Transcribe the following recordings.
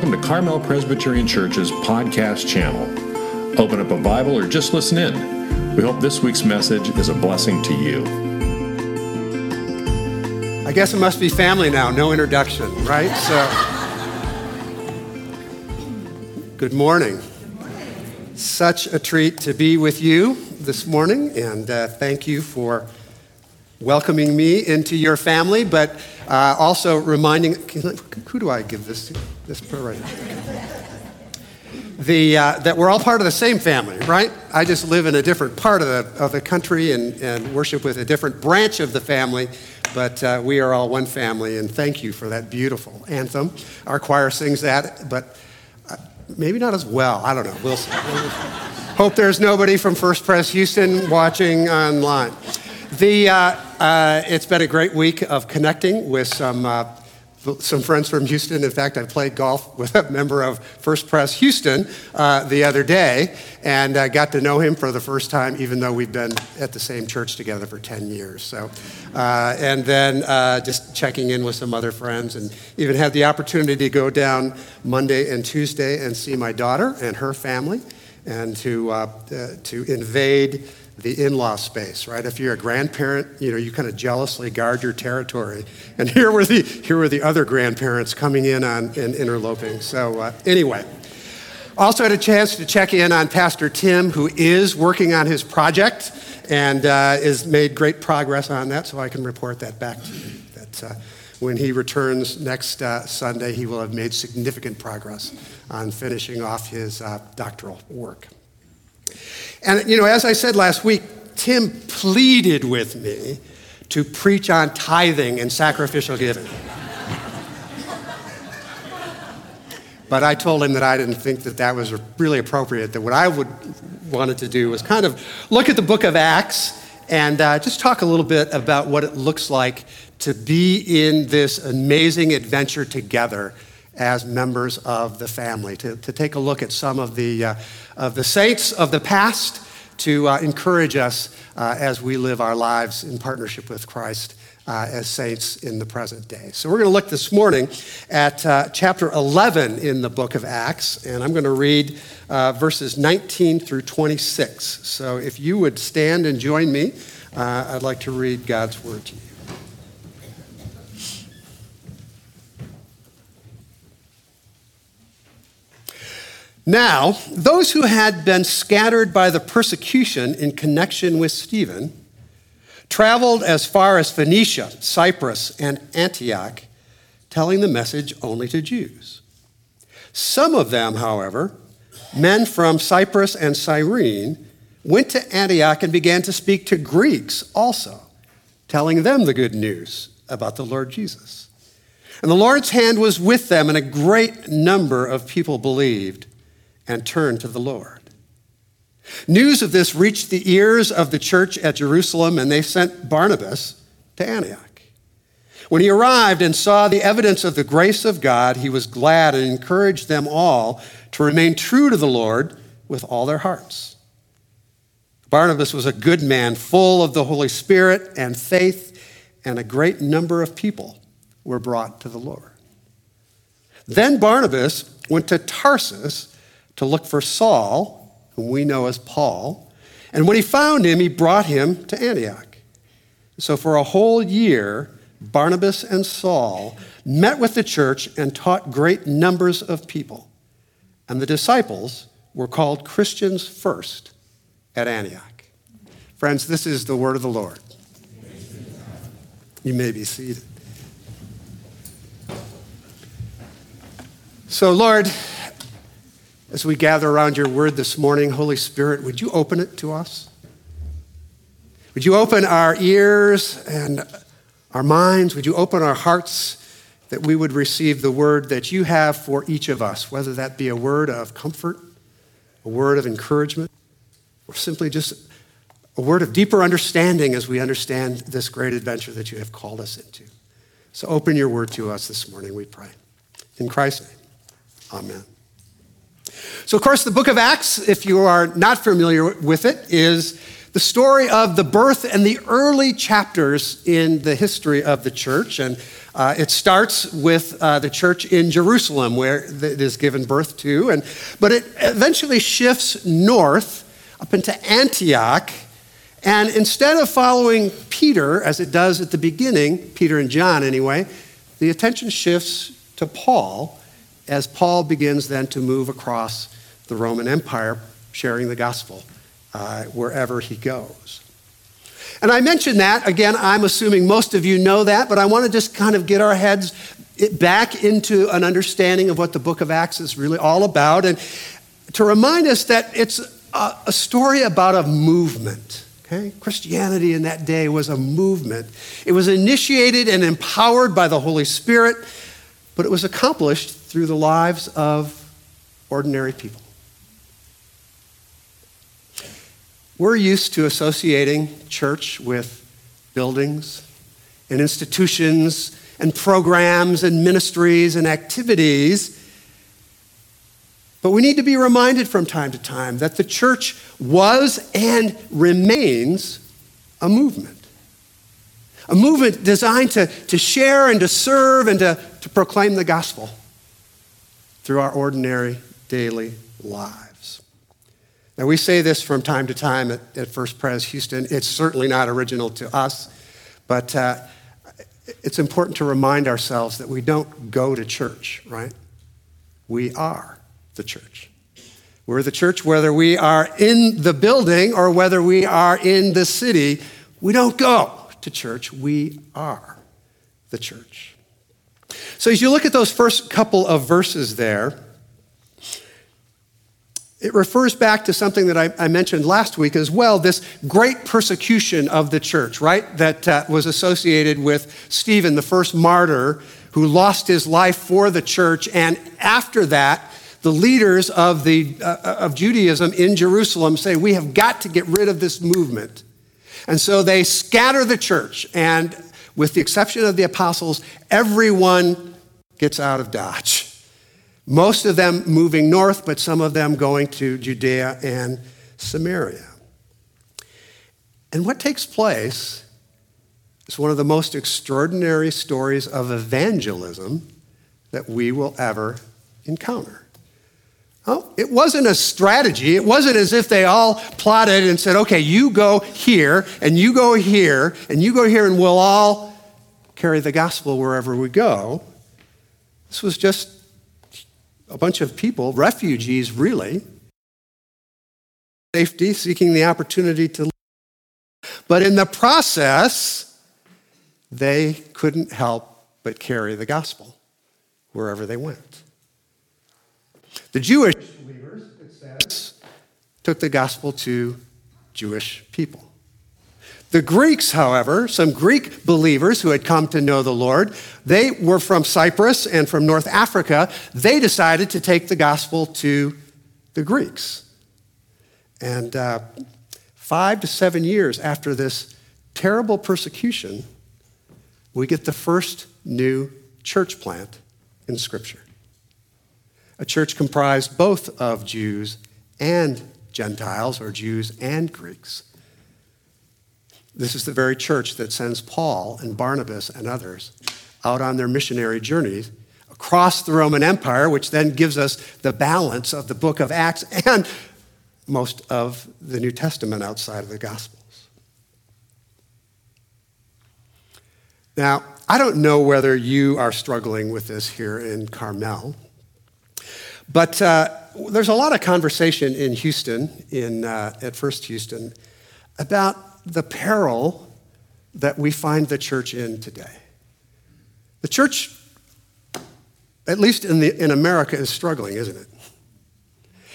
Welcome to Carmel Presbyterian Church's podcast channel. Open up a Bible or just listen in. We hope this week's message is a blessing to you. I guess it must be family now, no introduction, right? So, good morning. Such a treat to be with you this morning, and uh, thank you for welcoming me into your family, but uh, also reminding who do I give this to? This prayer right the, uh, that we're all part of the same family, right? I just live in a different part of the, of the country and, and worship with a different branch of the family, but uh, we are all one family, and thank you for that beautiful anthem. Our choir sings that, but uh, maybe not as well. I don't know. We'll see. Hope there's nobody from First Pres Houston watching online. The, uh, uh, it's been a great week of connecting with some, uh, some friends from Houston. In fact, I played golf with a member of First Pres Houston uh, the other day and uh, got to know him for the first time, even though we've been at the same church together for 10 years. So, uh, and then just checking in with some other friends and even had the opportunity to go down Monday and Tuesday and see my daughter and her family and to, to invade the in-law space, right? If you're a grandparent, you know, you kind of jealously guard your territory. And here were the, here were the other grandparents coming in on and interloping. So uh, anyway, also had a chance to check in on Pastor Tim, who is working on his project and uh, has made great progress on that, so I can report that back to you. That uh, when he returns next uh, Sunday, he will have made significant progress on finishing off his uh, doctoral work. And, you know, as I said last week, Tim pleaded with me to preach on tithing and sacrificial giving. but I told him that I didn't think that that was really appropriate, that what I would wanted to do was kind of look at the book of Acts and uh, just talk a little bit about what it looks like to be in this amazing adventure together as members of the family, to, to take a look at some of the, uh, of the saints of the past to uh, encourage us uh, as we live our lives in partnership with Christ uh, as saints in the present day. So, we're going to look this morning at uh, chapter 11 in the book of Acts, and I'm going to read uh, verses 19 through 26. So, if you would stand and join me, I'd like to read God's word to you. Now, those who had been scattered by the persecution in connection with Stephen traveled as far as Phoenicia, Cyprus, and Antioch, telling the message only to Jews. Some of them, however, men from Cyprus and Cyrene, went to Antioch and began to speak to Greeks also, telling them the good news about the Lord Jesus. And the Lord's hand was with them, and a great number of people believed and turned to the Lord. News of this reached the ears of the church at Jerusalem, and they sent Barnabas to Antioch. When he arrived and saw the evidence of the grace of God, he was glad and encouraged them all to remain true to the Lord with all their hearts. Barnabas was a good man, full of the Holy Spirit and faith, and a great number of people were brought to the Lord. Then Barnabas went to Tarsus to look for Saul, whom we know as Paul. And when he found him, he brought him to Antioch. So for a whole year, Barnabas and Saul met with the church and taught great numbers of people. And the disciples were called Christians first at Antioch. Friends, this is the word of the Lord. You may be seated. So, Lord, as we gather around your word this morning, Holy Spirit, would you open it to us? Would you open our ears and our minds? Would you open our hearts that we would receive the word that you have for each of us, whether that be a word of comfort, a word of encouragement, or simply just a word of deeper understanding as we understand this great adventure that you have called us into. So open your word to us this morning, we pray. In Christ's name, amen. So, of course, the book of Acts, if you are not familiar with it, is the story of the birth and the early chapters in the history of the church. And uh, it starts with uh, the church in Jerusalem, where it is given birth to. And, but it eventually shifts north up into Antioch. And instead of following Peter, as it does at the beginning, Peter and John anyway, the attention shifts to Paul as Paul begins then to move across the Roman Empire, sharing the gospel uh, wherever he goes. And I mentioned that, again, I'm assuming most of you know that, but I want to just kind of get our heads back into an understanding of what the book of Acts is really all about and to remind us that it's a, a story about a movement. Okay? Christianity in that day was a movement. It was initiated and empowered by the Holy Spirit, but it was accomplished through the lives of ordinary people. We're used to associating church with buildings and institutions and programs and ministries and activities. But we need to be reminded from time to time that the church was and remains a movement. A movement designed to, to share and to serve and to, to proclaim the gospel through our ordinary daily lives. Now, we say this from time to time at, at First Pres Houston. It's certainly not original to us, but uh, it's important to remind ourselves that we don't go to church, right? We are the church. We're the church whether we are in the building or whether we are in the city. We don't go to church, we are the church. So, as you look at those first couple of verses there, it refers back to something that I, I, mentioned last week as well this great persecution of the church, right? That uh, was associated with Stephen, the first martyr who lost his life for the church. And after that, the leaders of, the, uh, of Judaism in Jerusalem say, We have got to get rid of this movement. And so they scatter the church. And with the exception of the apostles, everyone gets out of Dodge most of them moving north, but some of them going to Judea and Samaria. And what takes place is one of the most extraordinary stories of evangelism that we will ever encounter. Oh, it wasn't a strategy. It wasn't as if they all plotted and said, okay, you go here, and you go here, and you go here, and we'll all carry the gospel wherever we go. This was just a bunch of people, refugees really, safety, seeking the opportunity to live. But in the process, they couldn't help but carry the gospel wherever they went. The Jewish believers, it says, took the gospel to Jewish people. The Greeks, however, some Greek believers who had come to know the Lord, they were from Cyprus and from North Africa. They decided to take the gospel to the Greeks. And uh, five to seven years after this terrible persecution, we get the first new church plant in Scripture. A church comprised both of Jews and Gentiles, or Jews and Greeks. This is the very church that sends Paul and Barnabas and others out on their missionary journeys across the Roman Empire, which then gives us the balance of the book of Acts and most of the New Testament outside of the Gospels. Now, I don't know whether you are struggling with this here in Carmel, but uh, there's a lot of conversation in Houston, in, uh, at First Houston, about the peril that we find the church in today. The church, at least in, the, in America, is struggling, isn't it?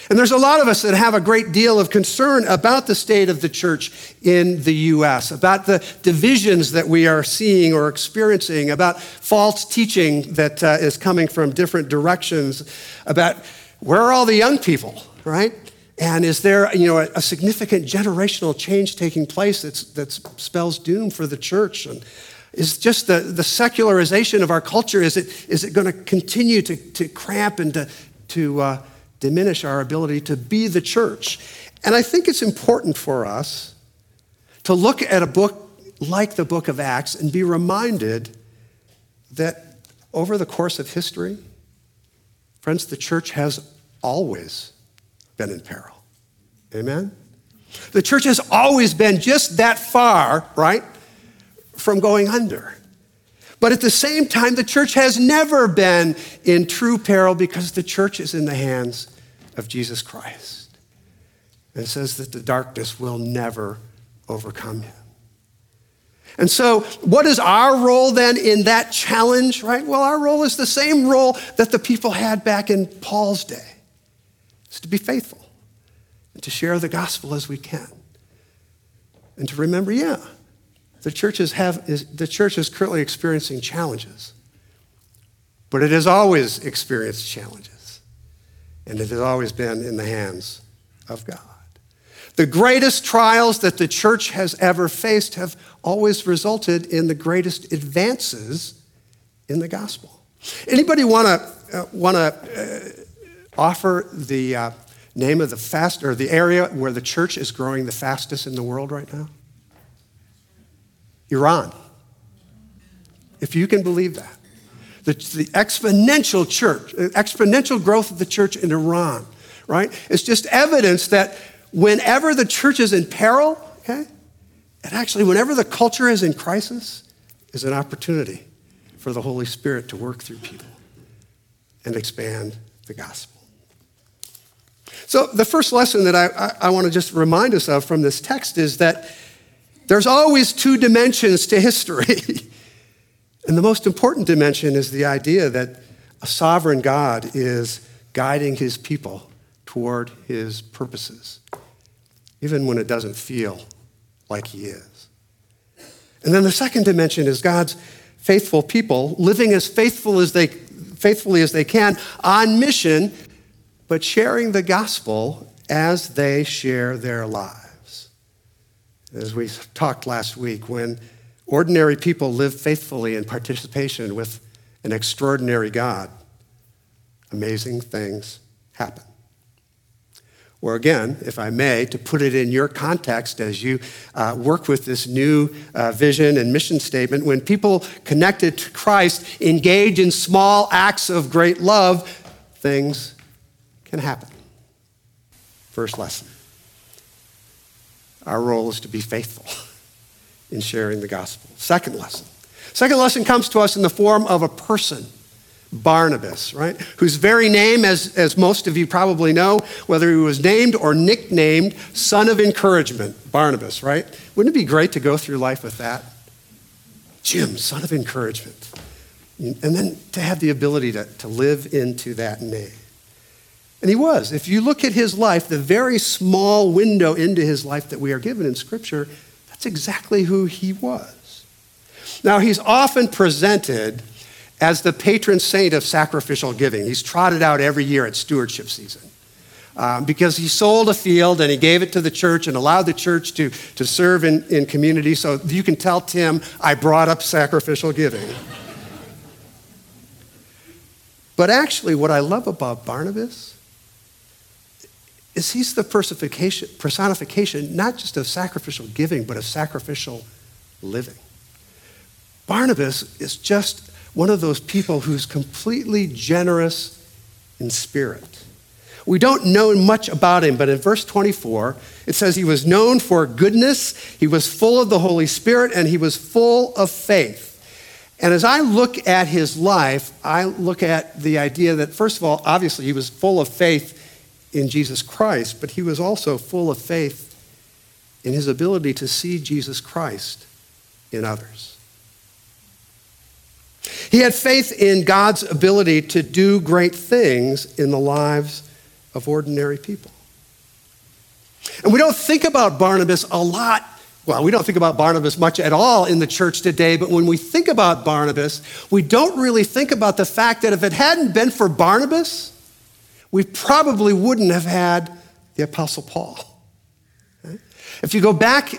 And there's a lot of us that have a great deal of concern about the state of the church in the U.S., about the divisions that we are seeing or experiencing, about false teaching that uh, is coming from different directions, about where are all the young people, right? And is there, you know, a, a significant generational change taking place that spells doom for the church? And is just the, the secularization of our culture, is it, is it going to continue to, to cramp and to, to uh, diminish our ability to be the church? And I think it's important for us to look at a book like the book of Acts and be reminded that over the course of history, friends, the church has always been in peril. Amen? The church has always been just that far, right, from going under. But at the same time, the church has never been in true peril because the church is in the hands of Jesus Christ. It says that the darkness will never overcome him. And so, what is our role then in that challenge, right? Well, our role is the same role that the people had back in Paul's day. It's to be faithful and to share the gospel as we can. And to remember, yeah, the churches have is, the church is currently experiencing challenges. But it has always experienced challenges. And it has always been in the hands of God. The greatest trials that the church has ever faced have always resulted in the greatest advances in the gospel. Anybody want to uh, want to uh, offer the uh, name of the fast or the area where the church is growing the fastest in the world right now? Iran. If you can believe that. The, the exponential church, exponential growth of the church in Iran, right? It's just evidence that whenever the church is in peril, okay, and actually whenever the culture is in crisis, is an opportunity for the Holy Spirit to work through people and expand the gospel. So, the first lesson that I, I, I want to just remind us of from this text is that there's always two dimensions to history. and the most important dimension is the idea that a sovereign God is guiding his people toward his purposes even when it doesn't feel like He is. And then the second dimension is God's faithful people living as faithful as they, faithfully as they can on mission, but sharing the gospel as they share their lives. As we talked last week, when ordinary people live faithfully in participation with an extraordinary God, amazing things happen. Or again, if I may, to put it in your context as you uh, work with this new uh, vision and mission statement, when people connected to Christ engage in small acts of great love, things can happen. First lesson our role is to be faithful in sharing the gospel. Second lesson. Second lesson comes to us in the form of a person. Barnabas, right? Whose very name, as, as most of you probably know, whether he was named or nicknamed, son of encouragement, Barnabas, right? Wouldn't it be great to go through life with that? Jim, son of encouragement. And then to have the ability to, to live into that name. And he was. If you look at his life, the very small window into his life that we are given in Scripture, that's exactly who he was. Now, he's often presented as the patron saint of sacrificial giving. He's trotted out every year at stewardship season. Um, because he sold a field and he gave it to the church and allowed the church to, to serve in, in community. So you can tell Tim, I brought up sacrificial giving. but actually, what I love about Barnabas is he's the personification, personification not just of sacrificial giving, but of sacrificial living. Barnabas is just one of those people who's completely generous in spirit. We don't know much about him, but in verse 24, it says he was known for goodness, he was full of the Holy Spirit, and he was full of faith. And as I look at his life, I look at the idea that, first of all, obviously he was full of faith in Jesus Christ, but he was also full of faith in his ability to see Jesus Christ in others. He had faith in God's ability to do great things in the lives of ordinary people. And we don't think about Barnabas a lot. Well, we don't think about Barnabas much at all in the church today, but when we think about Barnabas, we don't really think about the fact that if it hadn't been for Barnabas, we probably wouldn't have had the Apostle Paul. If you go back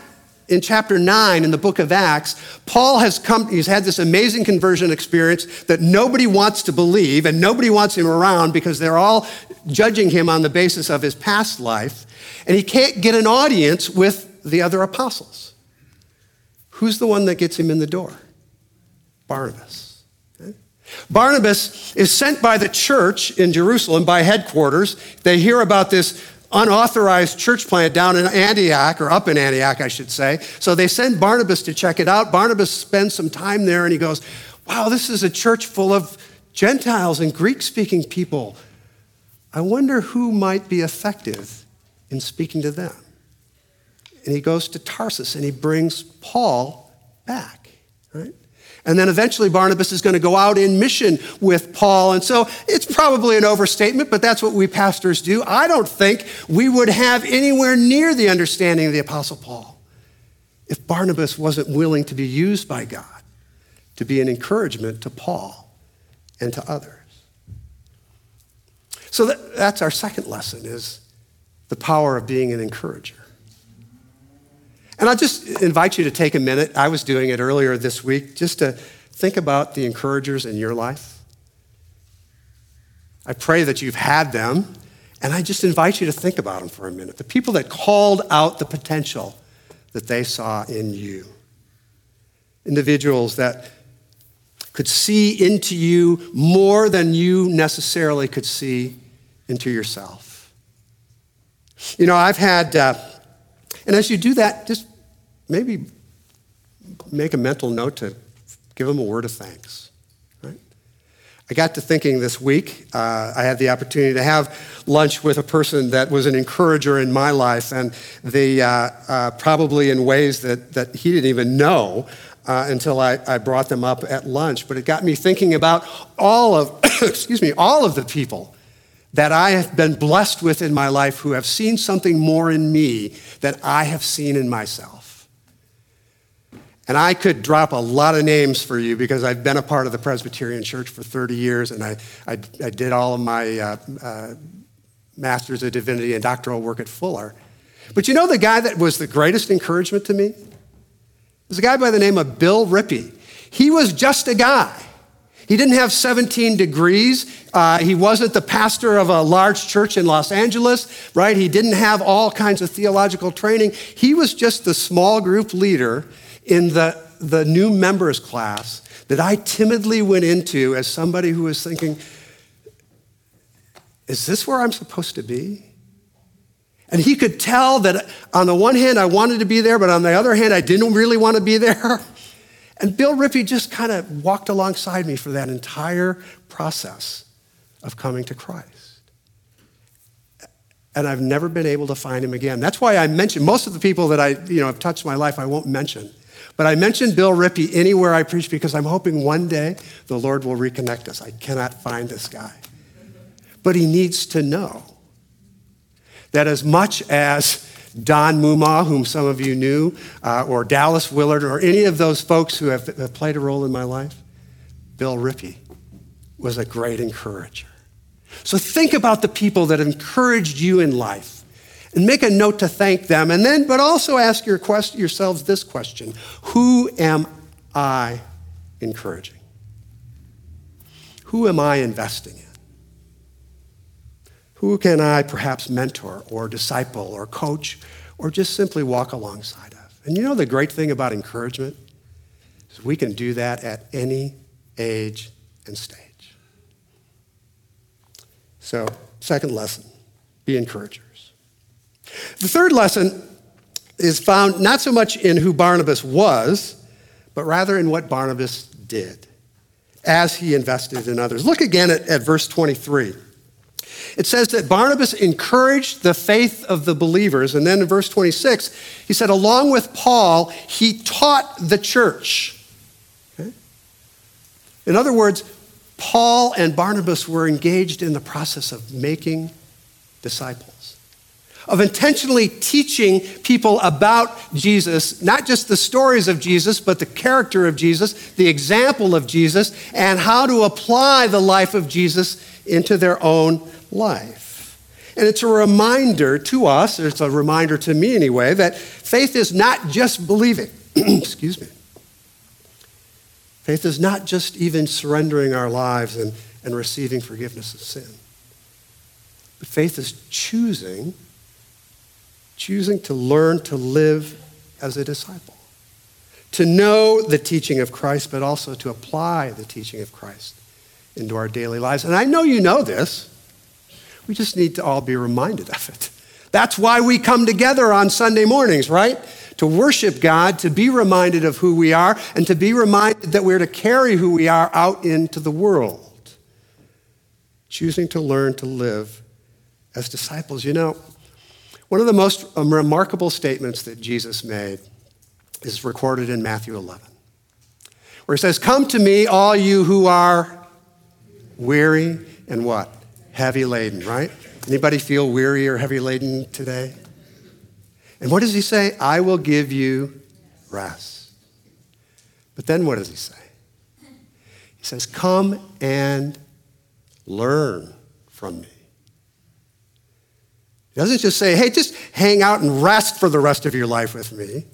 in chapter 9 in the book of Acts, Paul has come, he's had this amazing conversion experience that nobody wants to believe and nobody wants him around because they're all judging him on the basis of his past life. And he can't get an audience with the other apostles. Who's the one that gets him in the door? Barnabas. Barnabas is sent by the church in Jerusalem, by headquarters. They hear about this unauthorized church plant down in Antioch, or up in Antioch, I should say. So they send Barnabas to check it out. Barnabas spends some time there and he goes, Wow, this is a church full of Gentiles and Greek speaking people. I wonder who might be effective in speaking to them. And he goes to Tarsus and he brings Paul back, right? And then eventually Barnabas is going to go out in mission with Paul. And so it's probably an overstatement, but that's what we pastors do. I don't think we would have anywhere near the understanding of the Apostle Paul if Barnabas wasn't willing to be used by God to be an encouragement to Paul and to others. So that, that's our second lesson is the power of being an encourager. And I'll just invite you to take a minute. I was doing it earlier this week just to think about the encouragers in your life. I pray that you've had them, and I just invite you to think about them for a minute. The people that called out the potential that they saw in you. Individuals that could see into you more than you necessarily could see into yourself. You know, I've had. Uh, and as you do that, just maybe make a mental note to give them a word of thanks. Right? I got to thinking this week, uh, I had the opportunity to have lunch with a person that was an encourager in my life, and they uh, uh, probably in ways that, that he didn't even know. Uh, until I, I brought them up at lunch, but it got me thinking about all of, excuse me, all of the people that I have been blessed with in my life who have seen something more in me that I have seen in myself. And I could drop a lot of names for you because I've been a part of the Presbyterian Church for 30 years and I, I, I did all of my uh, uh, Masters of Divinity and doctoral work at Fuller. But you know the guy that was the greatest encouragement to me? It was a guy by the name of Bill Rippey. He was just a guy. He didn't have 17 degrees. Uh, he wasn't the pastor of a large church in Los Angeles, right? He didn't have all kinds of theological training. He was just the small group leader in the, the new members class that I timidly went into as somebody who was thinking, is this where I'm supposed to be? And he could tell that on the one hand, I wanted to be there, but on the other hand, I didn't really want to be there. And Bill Rippey just kind of walked alongside me for that entire process of coming to Christ. And I've never been able to find him again. That's why I mention most of the people that I, you know, have touched my life, I won't mention. But I mention Bill Rippey anywhere I preach because I'm hoping one day the Lord will reconnect us. I cannot find this guy. But he needs to know that as much as Donn Moomaw, whom some of you knew, uh, or Dallas Willard, or any of those folks who have, have played a role in my life, Bill Rippey was a great encourager. So think about the people that encouraged you in life and make a note to thank them. And then, but also ask your quest, yourselves this question Who am I encouraging? Who am I investing in? Who can I perhaps mentor or disciple or coach or just simply walk alongside of? And you know the great thing about encouragement is we can do that at any age and stage. So, second lesson be encouragers. The third lesson is found not so much in who Barnabas was, but rather in what Barnabas did as he invested in others. Look again at, at verse 23 it says that Barnabas encouraged the faith of the believers. And then in verse 26, he said, along with Paul, he taught the church. Okay? In other words, Paul and Barnabas were engaged in the process of making disciples, of intentionally teaching people about Jesus, not just the stories of Jesus, but the character of Jesus, the example of Jesus, and how to apply the life of Jesus into their own life. And it's a reminder to us, it's a reminder to me anyway, that faith is not just believing. Excuse me. Faith is not just even surrendering our lives and, and receiving forgiveness of sin. But faith is choosing, choosing to learn to live as a disciple, to know the teaching of Christ, but also to apply the teaching of Christ into our daily lives. And I know you know this. We just need to all be reminded of it. That's why we come together on Sunday mornings, right? To worship God, to be reminded of who we are, and to be reminded that we're to carry who we are out into the world. Choosing to learn to live as disciples. You know, one of the most um, remarkable statements that Jesus made is recorded in Matthew 11, where he says, Come to me, all you who are weary and what? Heavy laden, right? Anybody feel weary or heavy laden today? And what does he say? I will give you rest. But then what does he say? He says, Come and learn from me. He doesn't just say, Hey, just hang out and rest for the rest of your life with me.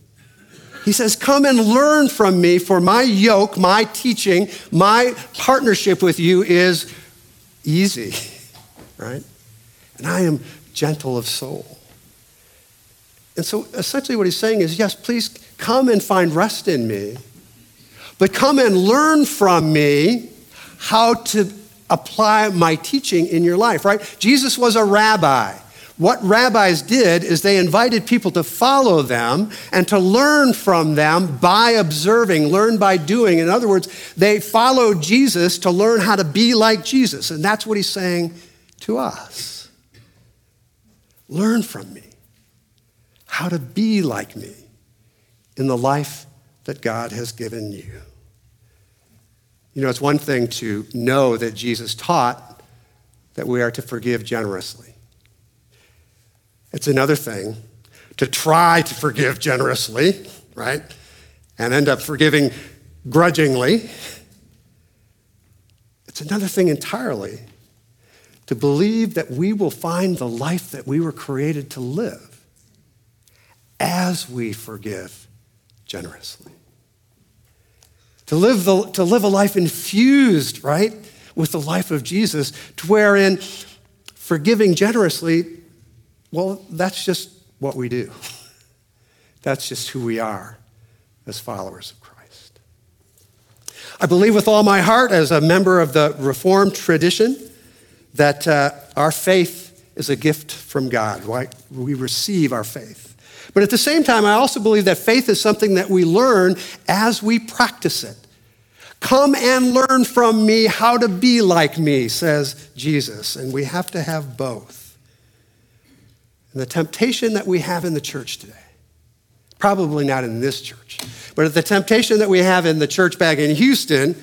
He says, Come and learn from me, for my yoke, my teaching, my partnership with you is easy, right? And I am gentle of soul. And so essentially, what he's saying is, yes, please come and find rest in me, but come and learn from me how to apply my teaching in your life, right? Jesus was a rabbi. What rabbis did is they invited people to follow them and to learn from them by observing, learn by doing. In other words, they followed Jesus to learn how to be like Jesus. And that's what he's saying to us. Learn from me how to be like me in the life that God has given you. You know, it's one thing to know that Jesus taught that we are to forgive generously. It's another thing to try to forgive generously, right? And end up forgiving grudgingly. It's another thing entirely to believe that we will find the life that we were created to live as we forgive generously. To live, the, to live a life infused, right, with the life of Jesus, to wherein forgiving generously well, that's just what we do. That's just who we are as followers of Christ. I believe with all my heart, as a member of the Reformed tradition, that uh, our faith is a gift from God. Right? We receive our faith. But at the same time, I also believe that faith is something that we learn as we practice it. Come and learn from me how to be like me, says Jesus. And we have to have both. And the temptation that we have in the church today, probably not in this church, but the temptation that we have in the church back in Houston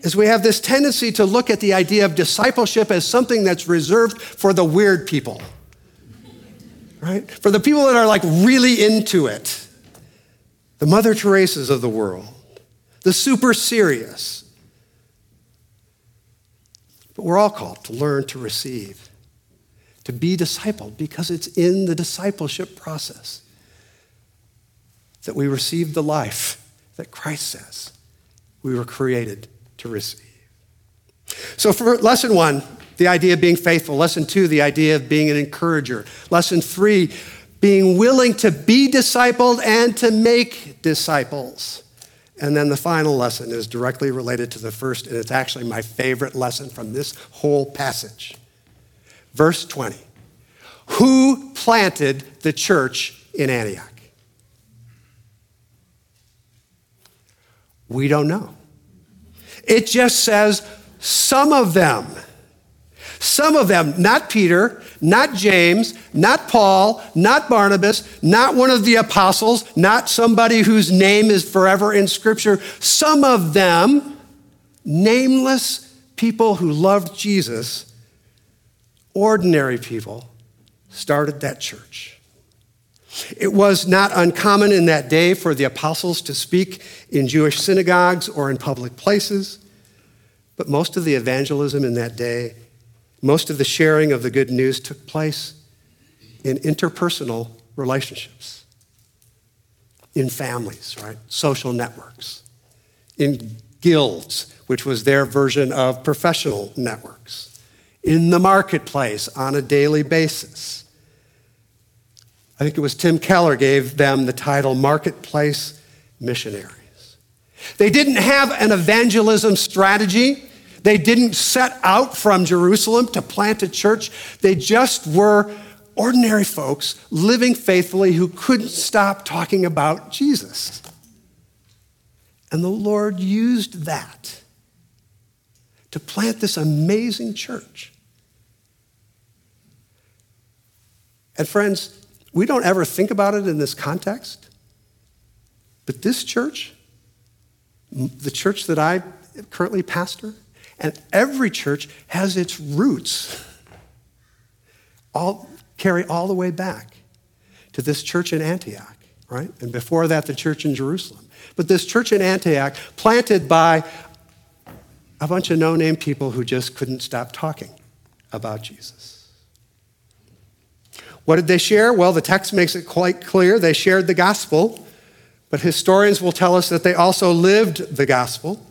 is we have this tendency to look at the idea of discipleship as something that's reserved for the weird people, right? For the people that are like really into it. The Mother Teresa's of the world, the super serious. But we're all called to learn to receive to be discipled because it's in the discipleship process that we receive the life that Christ says we were created to receive. So, for lesson one, the idea of being faithful. Lesson two, the idea of being an encourager. Lesson three, being willing to be discipled and to make disciples. And then the final lesson is directly related to the first, and it's actually my favorite lesson from this whole passage. Verse 20 Who planted the church in Antioch? We don't know. It just says some of them. Some of them, not Peter, not James, not Paul, not Barnabas, not one of the apostles, not somebody whose name is forever in Scripture. Some of them, nameless people who loved Jesus, ordinary people started that church. It was not uncommon in that day for the apostles to speak in Jewish synagogues or in public places, but most of the evangelism in that day, most of the sharing of the good news took place in interpersonal relationships, in families, right? Social networks, in guilds, which was their version of professional networks in the marketplace on a daily basis. I think it was Tim Keller gave them the title Marketplace Missionaries. They didn't have an evangelism strategy. They didn't set out from Jerusalem to plant a church. They just were ordinary folks living faithfully who couldn't stop talking about Jesus. And the Lord used that to plant this amazing church. And friends, we don't ever think about it in this context, but this church, the church that I currently pastor, and every church has its roots all carry all the way back to this church in Antioch, right? And before that, the church in Jerusalem. But this church in Antioch, planted by a bunch of no name people who just couldn't stop talking about Jesus. What did they share? Well, the text makes it quite clear. They shared the gospel, but historians will tell us that they also lived the gospel.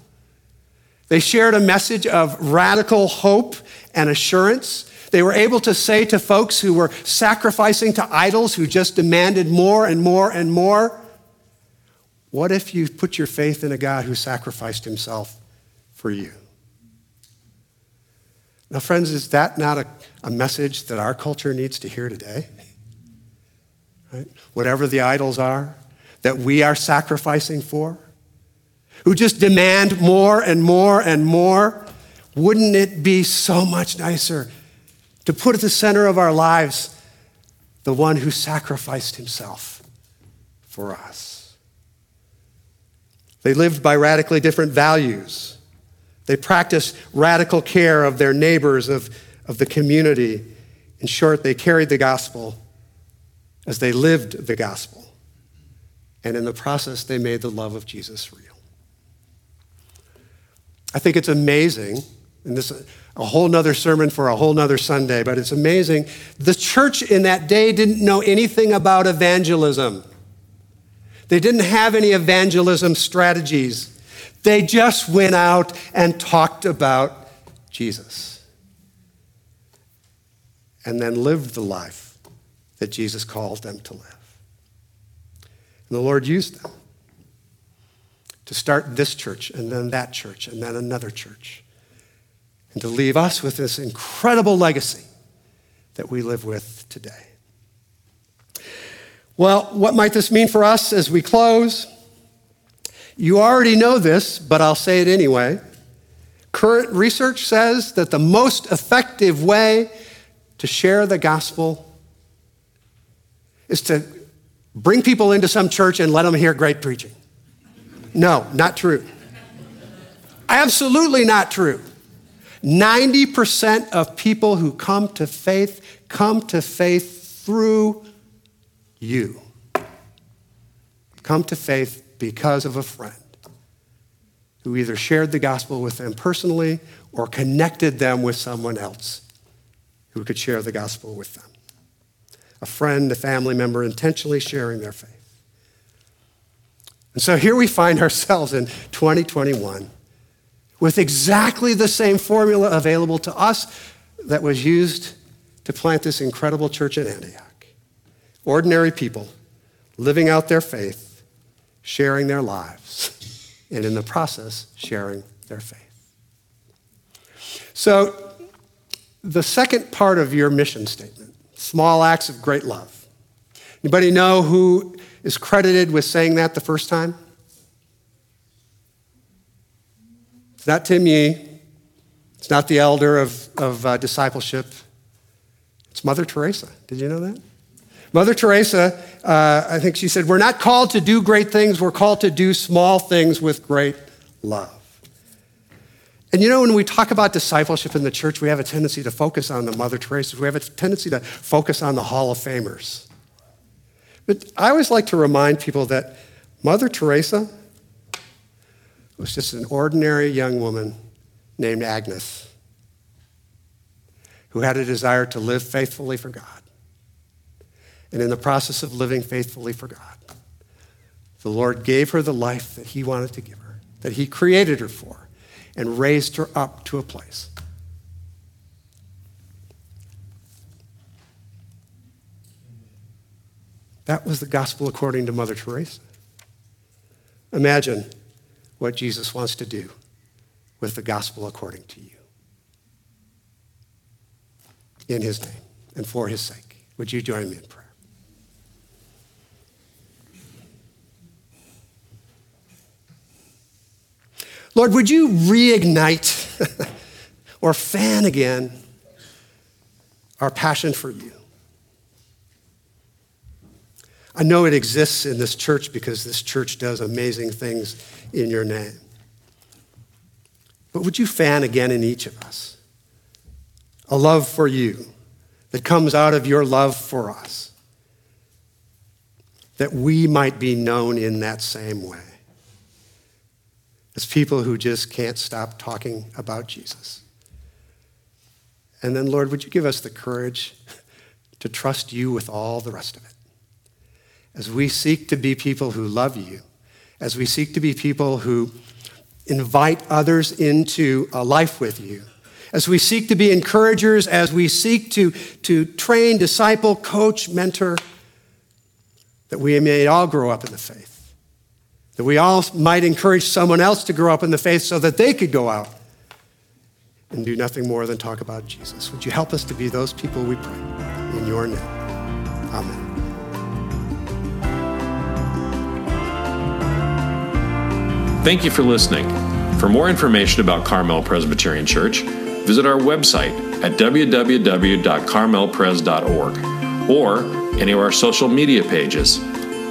They shared a message of radical hope and assurance. They were able to say to folks who were sacrificing to idols who just demanded more and more and more, what if you put your faith in a God who sacrificed himself for you? Now, friends, is that not a, a message that our culture needs to hear today? Right? Whatever the idols are that we are sacrificing for, who just demand more and more and more, wouldn't it be so much nicer to put at the center of our lives the one who sacrificed himself for us? They lived by radically different values. They practiced radical care of their neighbors, of, of the community. In short, they carried the gospel as they lived the gospel. And in the process, they made the love of Jesus real. I think it's amazing, and this is a whole nother sermon for a whole nother Sunday, but it's amazing. The church in that day didn't know anything about evangelism. They didn't have any evangelism strategies. They just went out and talked about Jesus and then lived the life that Jesus called them to live. And the Lord used them to start this church and then that church and then another church, and to leave us with this incredible legacy that we live with today. Well, what might this mean for us as we close? You already know this, but I'll say it anyway. Current research says that the most effective way to share the gospel is to bring people into some church and let them hear great preaching. No, not true. Absolutely not true. 90% of people who come to faith come to faith through you. Come to faith because of a friend who either shared the gospel with them personally or connected them with someone else who could share the gospel with them. A friend, a family member intentionally sharing their faith. And so here we find ourselves in 2021 with exactly the same formula available to us that was used to plant this incredible church in Antioch. Ordinary people living out their faith, sharing their lives, and in the process, sharing their faith. So, the second part of your mission statement small acts of great love. Anybody know who is credited with saying that the first time? It's not Tim Yee. It's not the elder of, of uh, discipleship. It's Mother Teresa. Did you know that? Mother Teresa, uh, I think she said, We're not called to do great things, we're called to do small things with great love. And you know, when we talk about discipleship in the church, we have a tendency to focus on the Mother Teresa. We have a tendency to focus on the Hall of Famers. But I always like to remind people that Mother Teresa was just an ordinary young woman named Agnes who had a desire to live faithfully for God. And in the process of living faithfully for God, the Lord gave her the life that He wanted to give her, that He created her for, and raised her up to a place That was the gospel according to Mother Teresa. Imagine what Jesus wants to do with the gospel according to you. In his name and for his sake, would you join me in prayer? Lord, would you reignite or fan again our passion for you? I know it exists in this church because this church does amazing things in your name. But would you fan again in each of us a love for you that comes out of your love for us, that we might be known in that same way? As people who just can't stop talking about Jesus. And then, Lord, would you give us the courage to trust you with all the rest of it? As we seek to be people who love you, as we seek to be people who invite others into a life with you, as we seek to be encouragers, as we seek to, to train, disciple, coach, mentor, that we may all grow up in the faith that we all might encourage someone else to grow up in the faith so that they could go out and do nothing more than talk about Jesus. Would you help us to be those people we pray? In your name. Amen. Thank you for listening. For more information about Carmel Presbyterian Church, visit our website at www.carmelpres.org or any of our social media pages.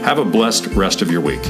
Have a blessed rest of your week.